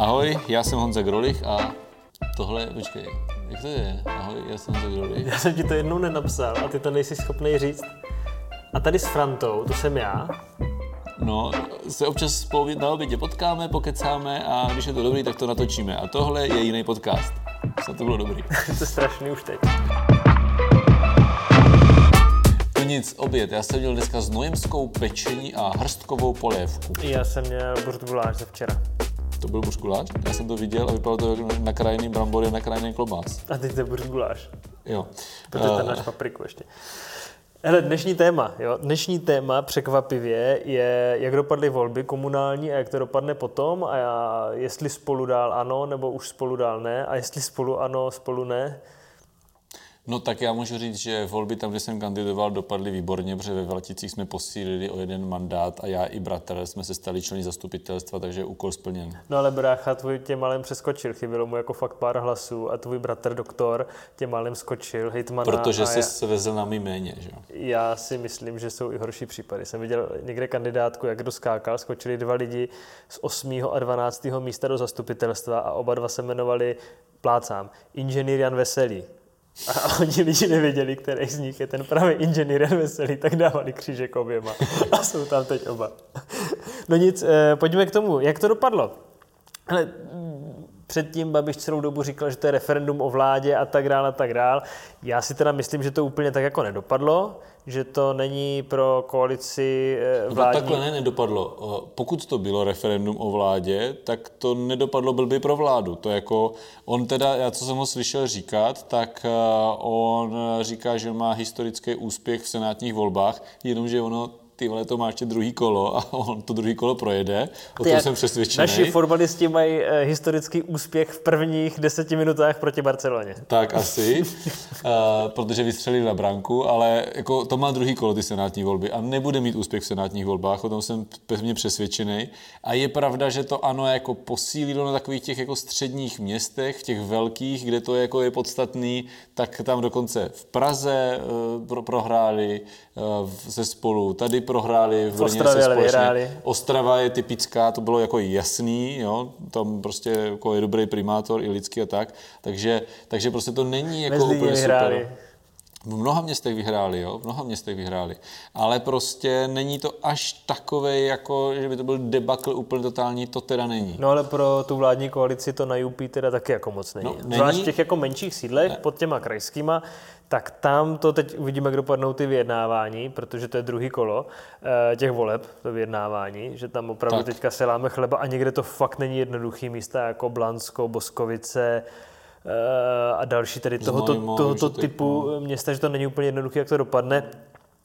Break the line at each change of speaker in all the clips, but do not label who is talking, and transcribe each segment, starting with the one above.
Ahoj, já jsem Honza Grolich a tohle, počkej, jak to je? Ahoj, já jsem Honza Grolich.
Já jsem ti to jednou nenapsal a ty to nejsi schopný říct. A tady s Frantou, to jsem já.
No, se občas spolu na obědě potkáme, pokecáme a když je to dobrý, tak to natočíme. A tohle je jiný podcast. Snad to bylo dobrý.
to je strašný už teď.
To nic, oběd. Já jsem měl dneska znojemskou pečení a hrstkovou polévku.
Já jsem měl burtguláš ze včera.
To byl buřkuláč? Já jsem to viděl a vypadalo to jako nakrájený brambory nakrájený klobás.
A teď to je burtguláš.
Jo.
Protože tam máš papriku ještě. Hele, dnešní téma, jo? Dnešní téma překvapivě je, jak dopadly volby komunální a jak to dopadne potom a já, jestli spolu dál ano, nebo už spolu dál ne a jestli spolu ano, spolu ne.
No tak já můžu říct, že volby tam, kde jsem kandidoval, dopadly výborně, protože ve Vlaticích jsme posílili o jeden mandát a já i bratr jsme se stali členy zastupitelstva, takže úkol splněn.
No ale brácha tvůj tě malem přeskočil, chybělo mu jako fakt pár hlasů a tvůj bratr doktor tě malem skočil, hejtmana.
Protože
se
já... svezl na mý méně, že
Já si myslím, že jsou i horší případy. Jsem viděl někde kandidátku, jak doskákal, skočili dva lidi z 8. a 12. místa do zastupitelstva a oba dva se jmenovali plácám. Inženýr Jan Veselý a oni lidi nevěděli, který z nich je ten pravý inženýr veselý, tak dávali křížek oběma. A jsou tam teď oba. No nic, eh, pojďme k tomu, jak to dopadlo. Ale předtím Babiš celou dobu říkal, že to je referendum o vládě a tak dále a tak dále. Já si teda myslím, že to úplně tak jako nedopadlo, že to není pro koalici
vládní... No takhle ne, nedopadlo. Pokud to bylo referendum o vládě, tak to nedopadlo blbě pro vládu. To jako, on teda, já co jsem ho slyšel říkat, tak eh, on říká, že má historický úspěch v senátních volbách, jenomže ono ty vole, to má ještě druhý kolo a on to druhý kolo projede, o tom jsem přesvědčený.
Naši fotbalisti mají eh, historický úspěch v prvních deseti minutách proti Barceloně.
Tak asi, uh, protože vystřelili na branku, ale jako to má druhý kolo ty senátní volby a nebude mít úspěch v senátních volbách, o tom jsem pevně přesvědčený. A je pravda, že to ano jako posílilo na takových těch jako středních městech, v těch velkých, kde to jako je podstatný, tak tam dokonce v Praze uh, pro, prohráli uh, se spolu, tady prohráli, v Brně se společně. Vyhráli. Ostrava je typická, to bylo jako jasný, jo, tam prostě jako je dobrý primátor i lidský a tak, takže, takže prostě to není jako Mezi úplně vyhráli. super. V mnoha městech vyhráli, jo, v mnoha městech vyhráli. Ale prostě není to až takové, jako, že by to byl debakl úplně totální, to teda není.
No ale pro tu vládní koalici to na UP teda taky jako moc není. No, není? Zvlášť v těch jako menších sídlech, ne. pod těma krajskýma, tak tam to teď uvidíme, jak dopadnou ty vyjednávání, protože to je druhý kolo eh, těch voleb, to vyjednávání, že tam opravdu tak. teďka se láme chleba a někde to fakt není jednoduchý místa, jako Blansko, Boskovice, a další tady tohoto, Znojmo, tohoto typu no. města, že to není úplně jednoduché, jak to dopadne.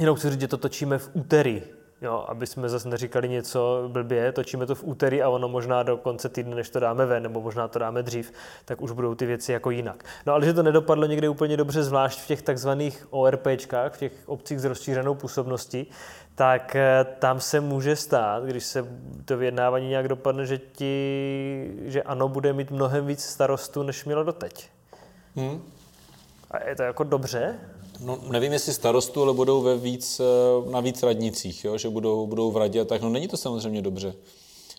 Jenom chci říct, že to točíme v úterý, Jo, aby jsme zase neříkali něco blbě, točíme to v úterý a ono možná do konce týdne, než to dáme ven, nebo možná to dáme dřív, tak už budou ty věci jako jinak. No ale že to nedopadlo někde úplně dobře, zvlášť v těch takzvaných ORPčkách, v těch obcích s rozšířenou působností, tak eh, tam se může stát, když se to vyjednávání nějak dopadne, že, ti, že ano bude mít mnohem víc starostů, než mělo doteď. Hmm. A je to jako dobře?
No, nevím, jestli starostu, ale budou ve víc, eh, na víc radnicích, jo? že budou, budou v radě a tak. No není to samozřejmě dobře.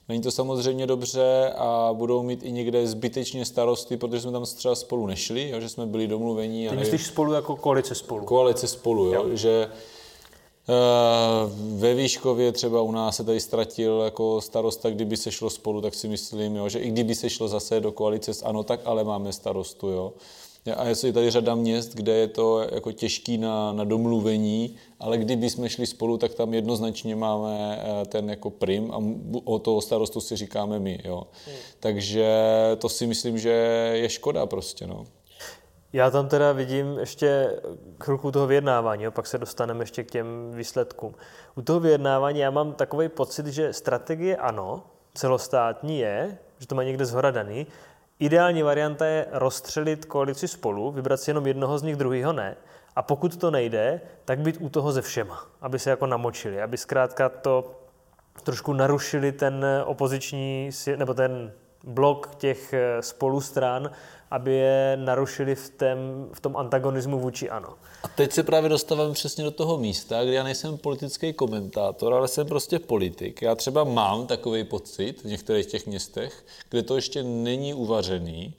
Není to samozřejmě dobře a budou mít i někde zbytečně starosty, protože jsme tam třeba spolu nešli, jo? že jsme byli domluvení.
Ty myslíš spolu jako koalice spolu?
Koalice spolu, jo? jo. že eh, ve Výškově třeba u nás se tady ztratil jako starosta, kdyby se šlo spolu, tak si myslím, jo, že i kdyby se šlo zase do koalice s ANO, tak ale máme starostu. Jo. A je tady řada měst, kde je to jako těžký na, na domluvení, ale kdyby jsme šli spolu, tak tam jednoznačně máme eh, ten jako prim a o toho starostu si říkáme my. Jo. Hmm. Takže to si myslím, že je škoda prostě. No.
Já tam teda vidím ještě chvilku toho vyjednávání, jo, pak se dostaneme ještě k těm výsledkům. U toho vyjednávání já mám takový pocit, že strategie ano, celostátní je, že to má někde zhora daný, Ideální varianta je rozstřelit koalici spolu, vybrat si jenom jednoho z nich, druhýho ne. A pokud to nejde, tak být u toho ze všema, aby se jako namočili, aby zkrátka to trošku narušili ten opoziční, nebo ten blok těch eh, spolustran, aby je narušili v, tém, v tom antagonismu vůči ANO.
A teď se právě dostávám přesně do toho místa, kde já nejsem politický komentátor, ale jsem prostě politik. Já třeba mám takový pocit v některých těch městech, kde to ještě není uvařený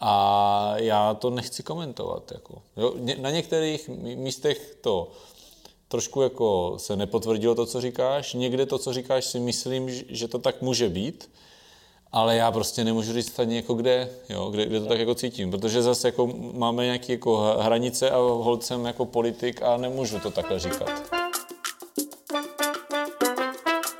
a já to nechci komentovat. Jako. Jo, na některých místech to trošku jako se nepotvrdilo to, co říkáš. Někde to, co říkáš, si myslím, že to tak může být, ale já prostě nemůžu říct ani jako kde, jo, kde, kde to tak jako cítím, protože zase jako máme nějaké jako hranice a holcem jako politik a nemůžu to takhle říkat.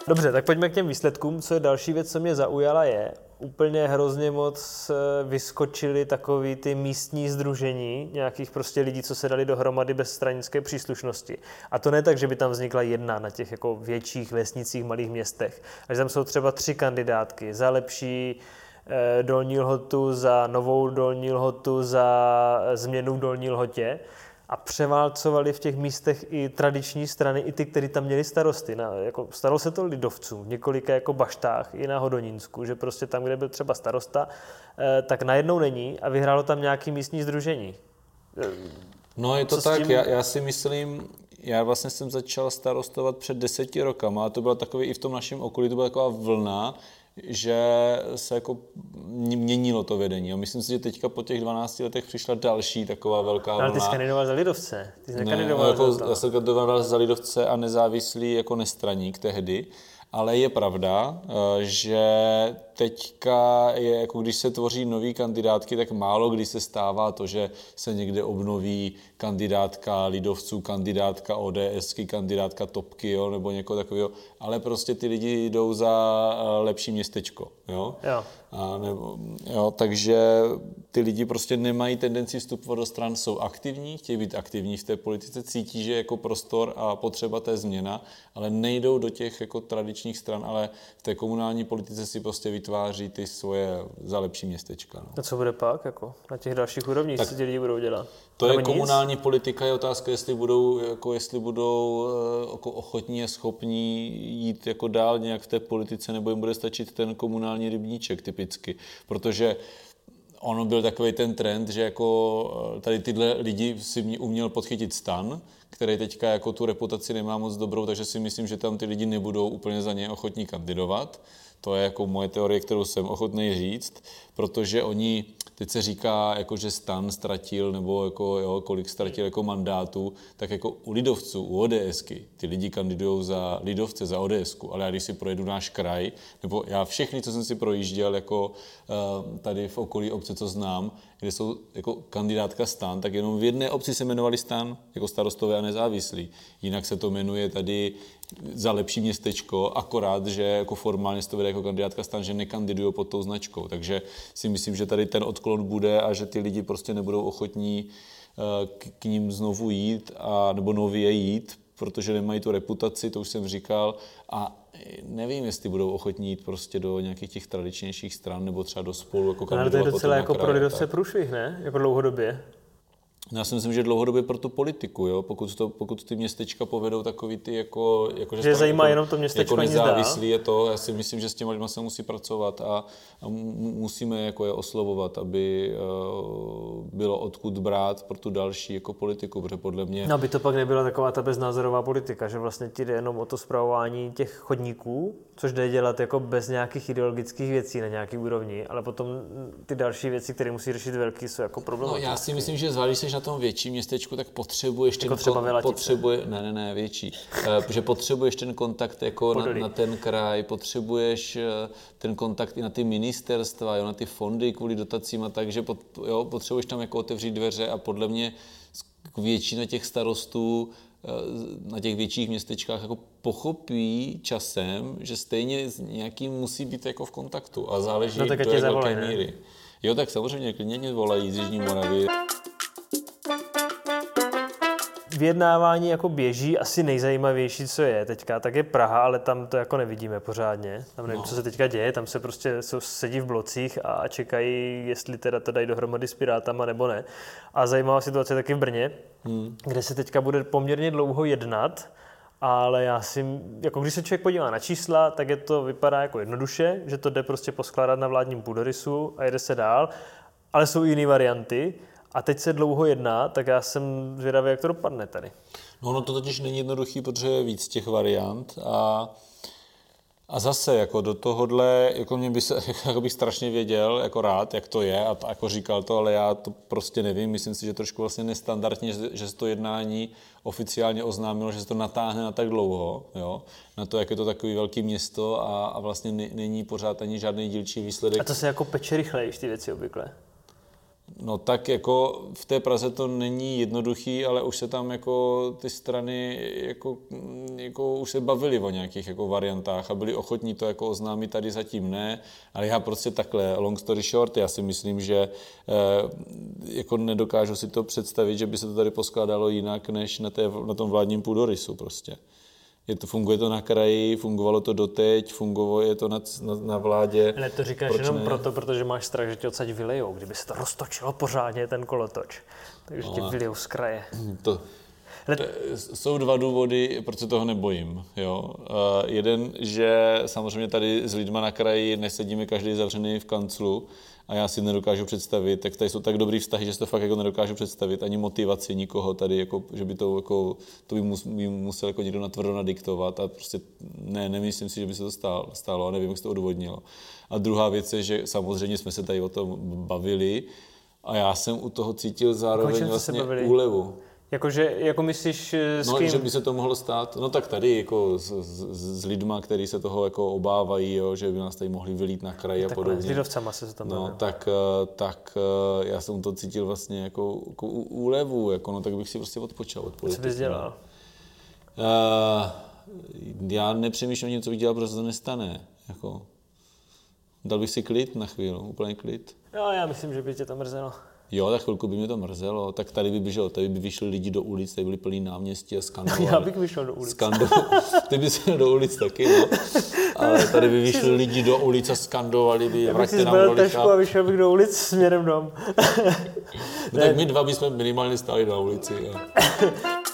Dobře, tak pojďme k těm výsledkům. Co je další věc, co mě zaujala, je, úplně hrozně moc eh, vyskočily takový ty místní združení nějakých prostě lidí, co se dali dohromady bez stranické příslušnosti. A to ne tak, že by tam vznikla jedna na těch jako větších vesnicích, malých městech. Až tam jsou třeba tři kandidátky za lepší eh, dolní lhotu, za novou dolní lhotu, za změnu v dolní lhotě a převálcovali v těch místech i tradiční strany, i ty, kteří tam měli starosty. Na, jako, stalo se to lidovcům v několika jako baštách i na Hodonínsku, že prostě tam, kde byl třeba starosta, eh, tak najednou není a vyhrálo tam nějaký místní združení.
No je to tak, tím... já, já si myslím, já vlastně jsem začal starostovat před deseti rokama a to bylo takový i v tom našem okolí, to byla taková vlna, že se jako měnilo to vedení. A myslím si, že teďka po těch 12 letech přišla další taková velká vlna.
Ale ty jsi kandidoval za Lidovce. Ty
jsi ne, jako, za Já jsem kandidoval za Lidovce a nezávislý jako nestraník tehdy. Ale je pravda, eh, že teďka je, jako když se tvoří nový kandidátky, tak málo kdy se stává to, že se někde obnoví kandidátka lidovců, kandidátka ODSky, kandidátka Topky, jo, nebo někoho takového, ale prostě ty lidi jdou za eh, lepší městečko. Jo?
Jo.
A nebo, jo, takže ty lidi prostě nemají tendenci vstupovat do stran, jsou aktivní, chtějí být aktivní v té politice, cítí, že je jako prostor a potřeba té změna, ale nejdou do těch jako tradičních stran, ale v té komunální politice si prostě vytváří ty svoje za lepší městečka. No.
A co bude pak jako na těch dalších úrovních, tak, co ti lidi budou dělat?
To je komunální politika, je otázka, jestli budou, jako jestli budou eh, jako ochotní a schopní jít jako dál nějak v té politice, nebo jim bude stačit ten komunální rybníček typicky. Protože ono byl takový ten trend, že jako eh, tady tyhle lidi si mě uměl podchytit stan, který teďka jako tu reputaci nemá moc dobrou, takže si myslím, že tam ty lidi nebudou úplně za ně ochotní kandidovat. To je jako moje teorie, kterou jsem ochotný říct, protože oni teď se říká, jako že Stan ztratil, nebo jako, jo, kolik ztratil jako mandátů, tak jako u lidovců, u ODSky, ty lidi kandidují za lidovce, za ODSku, ale já když si projedu náš kraj, nebo já všechny, co jsem si projížděl jako uh, tady v okolí obce, co znám, kde jsou jako kandidátka stan, tak jenom v jedné obci se jmenovali stan, jako starostové a nezávislí. Jinak se to jmenuje tady za lepší městečko, akorát, že jako formálně se to vede jako kandidátka stan, že nekandidují pod tou značkou. Takže si myslím, že tady ten odklon bude a že ty lidi prostě nebudou ochotní eh, k, k ním znovu jít, a, nebo nově jít, protože nemají tu reputaci, to už jsem říkal, a nevím, jestli budou ochotní jít prostě do nějakých těch tradičnějších stran, nebo třeba do spolu jako
Ale to je docela jako pro lidovce průšvih, ne? Jako dlouhodobě.
Já si myslím, že dlouhodobě pro tu politiku, jo? Pokud, to, pokud ty městečka povedou takový ty, jako,
jako že, že zajímá jako, jenom to městečko
jako nezávislý je to, já si myslím, že s těmi lidmi se musí pracovat a, a musíme jako je oslovovat, aby uh, bylo odkud brát pro tu další jako politiku, protože podle mě...
No, aby to pak nebyla taková ta beznázorová politika, že vlastně ti jde jenom o to zpravování těch chodníků, což jde dělat jako bez nějakých ideologických věcí na nějaký úrovni, ale potom ty další věci, které musí řešit velký, jsou jako problematické.
No, já si myslím, že zvlášť na tom větším městečku, tak potřebuješ ten jako třeba kon, potřebuje, ne, ne, ne, větší, uh, že potřebuješ ten kontakt jako na, na, ten kraj, potřebuješ uh, ten kontakt i na ty ministerstva, jo, na ty fondy kvůli dotacím a tak, že pot, jo, potřebuješ tam jako otevřít dveře a podle mě většina těch starostů eh, na těch větších městečkách jako pochopí časem, že stejně s nějakým musí být jako v kontaktu a záleží
no, tak do jaké míry.
Jo, tak samozřejmě klidně mě volají z Jižní Moravy
vyjednávání jako běží, asi nejzajímavější, co je teďka, tak je Praha, ale tam to jako nevidíme pořádně. Tam nevím, no. co se teďka děje, tam se prostě sedí v blocích a čekají, jestli teda to dají dohromady s Pirátama nebo ne. A zajímavá situace je taky v Brně, hmm. kde se teďka bude poměrně dlouho jednat ale já si, jako když se člověk podívá na čísla, tak je to vypadá jako jednoduše, že to jde prostě poskládat na vládním půdorysu a jede se dál, ale jsou i jiné varianty a teď se dlouho jedná, tak já jsem zvědavý, jak to dopadne tady.
No, no to totiž není jednoduchý, protože je víc těch variant a a zase jako do tohohle, jako mě by se, jako bych strašně věděl, jako rád, jak to je a jako říkal to, ale já to prostě nevím. Myslím si, že trošku vlastně nestandardně, že, že se to jednání oficiálně oznámilo, že se to natáhne na tak dlouho, jo? na to, jak je to takový velký město a, a vlastně není pořád ani žádný dílčí výsledek.
A to se jako peče rychleji, ty věci obvykle.
No tak jako v té Praze to není jednoduchý, ale už se tam jako ty strany jako, jako už se bavili o nějakých jako variantách a byli ochotní to jako oznámit tady zatím ne, ale já prostě takhle, long story short, já si myslím, že eh, jako nedokážu si to představit, že by se to tady poskládalo jinak, než na, té, na tom vládním půdorysu prostě. Je to, funguje to na kraji, fungovalo to doteď, fungovalo je to na, na, na vládě.
Ne, to říkáš Proč jenom ne? proto, protože máš strach, že tě odsaď vylejou, kdyby se to roztočilo pořádně, ten kolotoč. Takže no, tě vylejou z kraje.
To, jsou dva důvody, proč se toho nebojím. Jo? Uh, jeden, že samozřejmě tady s lidma na kraji nesedíme každý zavřený v kanclu, a já si nedokážu představit, tak tady jsou tak dobrý vztahy, že si to fakt jako nedokážu představit, ani motivaci nikoho tady, jako, že by to, jako, to by, mus, by musel jako někdo natvrdo nadiktovat a prostě ne, nemyslím si, že by se to stálo, stálo a nevím, jak se to odvodnilo. A druhá věc je, že samozřejmě jsme se tady o tom bavili a já jsem u toho cítil zároveň vlastně úlevu.
Jakože, jako myslíš eh, s
no,
kým?
že by se to mohlo stát, no tak tady jako s, s, s lidma, kteří se toho jako obávají, jo, že by nás tady mohli vylít na kraji a podobně.
S lidovcama se to tam
No, tak, eh, tak eh, já jsem to cítil vlastně jako, jako úlevu, jako, no, tak bych si prostě odpočal od politiky.
Co bys dělal?
Uh, já nepřemýšlím o něm, co bych dělal, protože to nestane. Jako, dal bych si klid na chvíli, úplně klid.
Jo, já myslím, že by tě to mrzelo.
Jo, tak chvilku by mě to mrzelo, tak tady by běželo, tady by vyšli lidi do ulic, tady byly plný náměstí a skandovali.
Já bych vyšel do ulic.
Skando... Ty bys do ulic taky, no. Ale tady by vyšli lidi do ulic a skandovali by,
vraťte nám do a vyšel bych do ulic směrem dom.
no, tak my dva bychom minimálně stáli na ulici. Jo.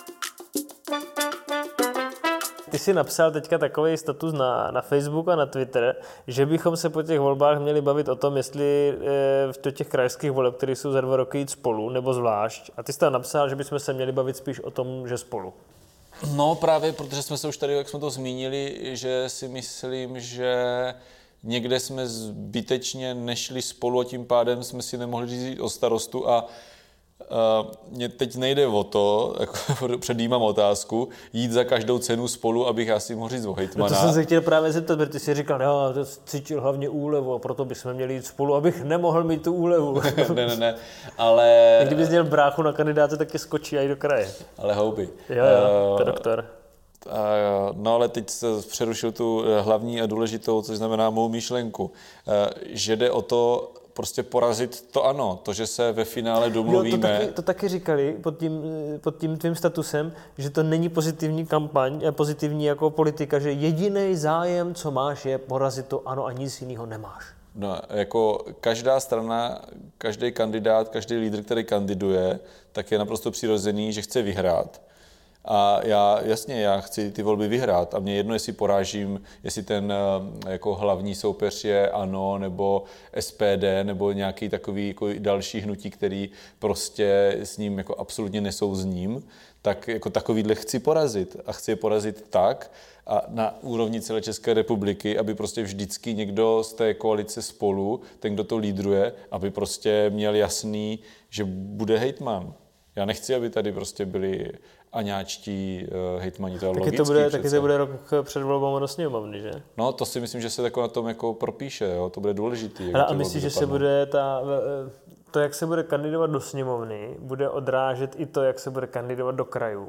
Ty jsi napsal teďka takový status na, na Facebook a na Twitter, že bychom se po těch volbách měli bavit o tom, jestli e, těch krajských voleb, které jsou za dva roky, jít spolu nebo zvlášť. A ty jsi tam napsal, že bychom se měli bavit spíš o tom, že spolu.
No právě, protože jsme se už tady, jak jsme to zmínili, že si myslím, že někde jsme zbytečně nešli spolu a tím pádem jsme si nemohli říct o starostu a Uh, mě teď nejde o to, jako předjímám otázku, jít za každou cenu spolu, abych já si mohl říct o hejtmana.
No to jsem se chtěl právě zeptat, protože ty jsi říkal, no, to cítil hlavně úlevu a proto bychom měli jít spolu, abych nemohl mít tu úlevu.
ne, ne, ne, ale...
Kdybys měl bráchu na kandidáce, tak je skočí i do kraje.
Ale houby.
Jo, jo, to uh, doktor.
No ale teď se přerušil tu eh, hlavní a důležitou, což znamená mou myšlenku, že jde o to, prostě porazit to ano, to, že se ve finále domluvíme.
Jo, to, taky, to taky říkali pod tím, pod tím tvým statusem, že to není pozitivní kampaň, eh, pozitivní jako politika, že jediný zájem, co máš, je porazit to ano a nic jiného nemáš.
No, jako každá strana, každý kandidát, každý lídr, který kandiduje, tak je naprosto přirozený, že chce vyhrát. A já, jasně, já chci ty volby vyhrát a mě jedno, jestli porážím, jestli ten eh, jako hlavní soupeř je ANO nebo SPD nebo nějaký takový jako další hnutí, který prostě s ním jako absolutně nesouzním, tak jako takovýhle chci porazit a chci je porazit tak, a na úrovni celé České republiky, aby prostě vždycky někdo z té koalice spolu, ten, kdo to lídruje, aby prostě měl jasný, že bude hejtman. Já nechci, aby tady prostě byli aňáčtí uh, hejtmani, to je taky logický
to bude, Taky to bude rok před volbou do sněmovny, že?
No, to si myslím, že se jako na tom jako propíše, jo? to bude důležitý.
Ale a myslíš, že se bude ta, to, jak se bude kandidovat do sněmovny, bude odrážet i to, jak se bude kandidovat do krajů?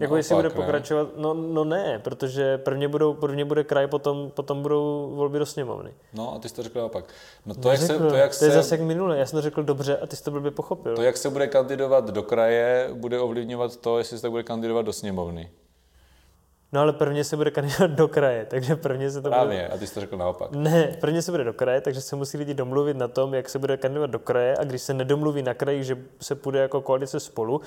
Jako jestli bude pokračovat, no, no ne, protože prvně, budou, prvně bude kraj, potom, potom budou volby do sněmovny.
No a ty jsi to řekl naopak.
No to, jak se, to, jak to je se, zase jak minule, já jsem to řekl dobře a ty jsi to blbě pochopil.
To, jak se bude kandidovat do kraje, bude ovlivňovat to, jestli se tak bude kandidovat do sněmovny.
No ale prvně se bude kandidovat do kraje, takže prvně se to
Právě,
bude...
a ty jsi to řekl naopak.
Ne, prvně se bude do kraje, takže se musí lidi domluvit na tom, jak se bude kandidovat do kraje a když se nedomluví na kraji, že se půjde jako koalice spolu,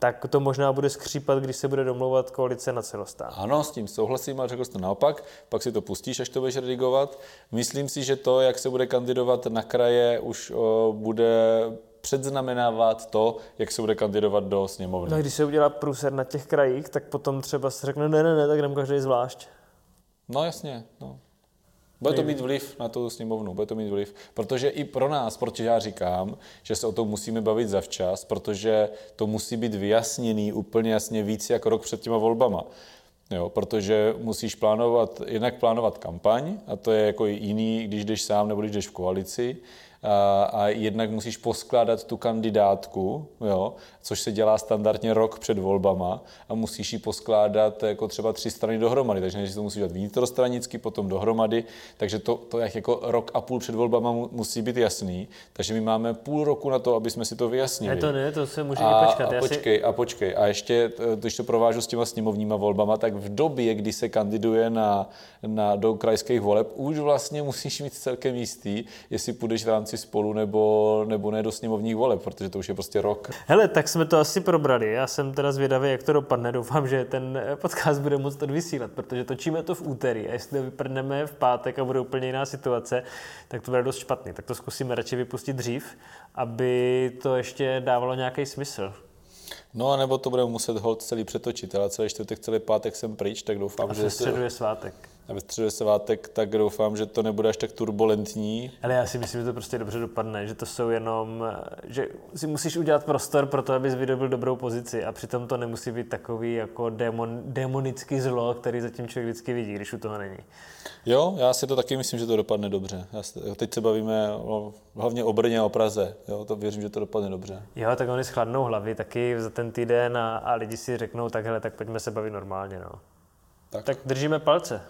tak to možná bude skřípat, když se bude domlouvat koalice na celostát.
Ano, s tím souhlasím, ale řekl jsi to naopak, pak si to pustíš, až to budeš redigovat. Myslím si, že to, jak se bude kandidovat na kraje, už o, bude předznamenávat to, jak se bude kandidovat do sněmovny.
No když se udělá průser na těch krajích, tak potom třeba se řekne, ne, ne, ne, tak jdem každý zvlášť.
No jasně, no. Bude to mít vliv na tu sněmovnu, bude to mít vliv, protože i pro nás, protože já říkám, že se o tom musíme bavit zavčas, protože to musí být vyjasněný úplně jasně víc jako rok před těma volbama. Jo, protože musíš plánovat, jednak plánovat kampaň, a to je jako jiný, když jdeš sám nebo když jdeš v koalici, a, a jednak musíš poskládat tu kandidátku, jo, což se dělá standardně rok před volbama a musíš ji poskládat jako třeba tři strany dohromady, takže než to musíš dělat vnitrostranicky, potom dohromady, takže to, to jak jako rok a půl před volbama musí být jasný, takže my máme půl roku na to, aby jsme si to vyjasnili.
Ne, to ne, to se může
a,
počkat.
A počkej, si... a počkej, a ještě, když to provážu s těma sněmovníma volbama, tak v době, kdy se kandiduje na, na, do krajských voleb, už vlastně musíš mít celkem jistý, jestli půjdeš v rámci spolu nebo, nebo ne do sněmovních voleb, protože to už je prostě rok.
Hele, tak jsme to asi probrali. Já jsem teda zvědavý, jak to dopadne. Doufám, že ten podcast bude moc odvysílat, protože točíme to v úterý a jestli to vyprdneme v pátek a bude úplně jiná situace, tak to bude dost špatný. Tak to zkusíme radši vypustit dřív, aby to ještě dávalo nějaký smysl.
No a nebo to budeme muset hold celý přetočit, ale celý čtvrtek, celý pátek jsem pryč, tak doufám,
a
že...
A středu je svátek
ve středu svátek, tak doufám, že to nebude až tak turbulentní.
Ale já si myslím, že to prostě dobře dopadne, že to jsou jenom, že si musíš udělat prostor pro to, abys vydobil dobrou pozici a přitom to nemusí být takový jako demon, demonický zlo, který zatím člověk vždycky vidí, když u toho není.
Jo, já si to taky myslím, že to dopadne dobře. Já si, teď se bavíme o, hlavně o Brně a o Praze. Jo, to věřím, že to dopadne dobře.
Jo, tak oni schladnou hlavy taky za ten týden a, a lidi si řeknou takhle, tak pojďme se bavit normálně. No. Tak. tak držíme palce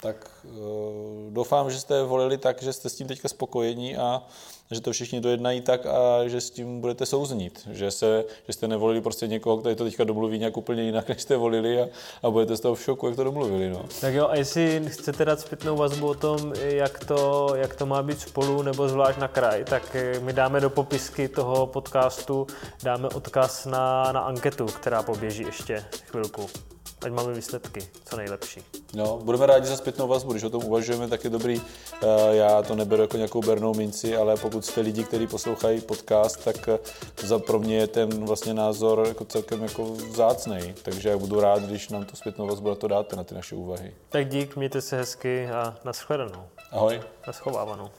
tak uh, doufám, že jste volili tak, že jste s tím teďka spokojení a že to všichni dojednají tak a že s tím budete souznít. Že, se, že jste nevolili prostě někoho, který to teďka domluví nějak úplně jinak, než jste volili a, a budete z toho v šoku, jak to domluvili. No.
Tak jo, a jestli chcete dát zpětnou vazbu o tom, jak to, jak to má být spolu nebo zvlášť na kraj, tak eh, my dáme do popisky toho podcastu, dáme odkaz na, na anketu, která poběží ještě chvilku ať máme výsledky, co nejlepší.
No, budeme rádi za zpětnou vazbu, když o tom uvažujeme, tak je dobrý. Eh, já to neberu jako nějakou bernou minci, ale pokud jste lidi, kteří poslouchají podcast, tak eh, za pro mě je ten vlastně názor jako celkem jako vzácný. Takže já budu rád, když nám tu zpětnou vazbu na to dáte, na ty naše úvahy.
Tak dík, mějte se hezky a nashledanou.
Ahoj.
Naschovávanou.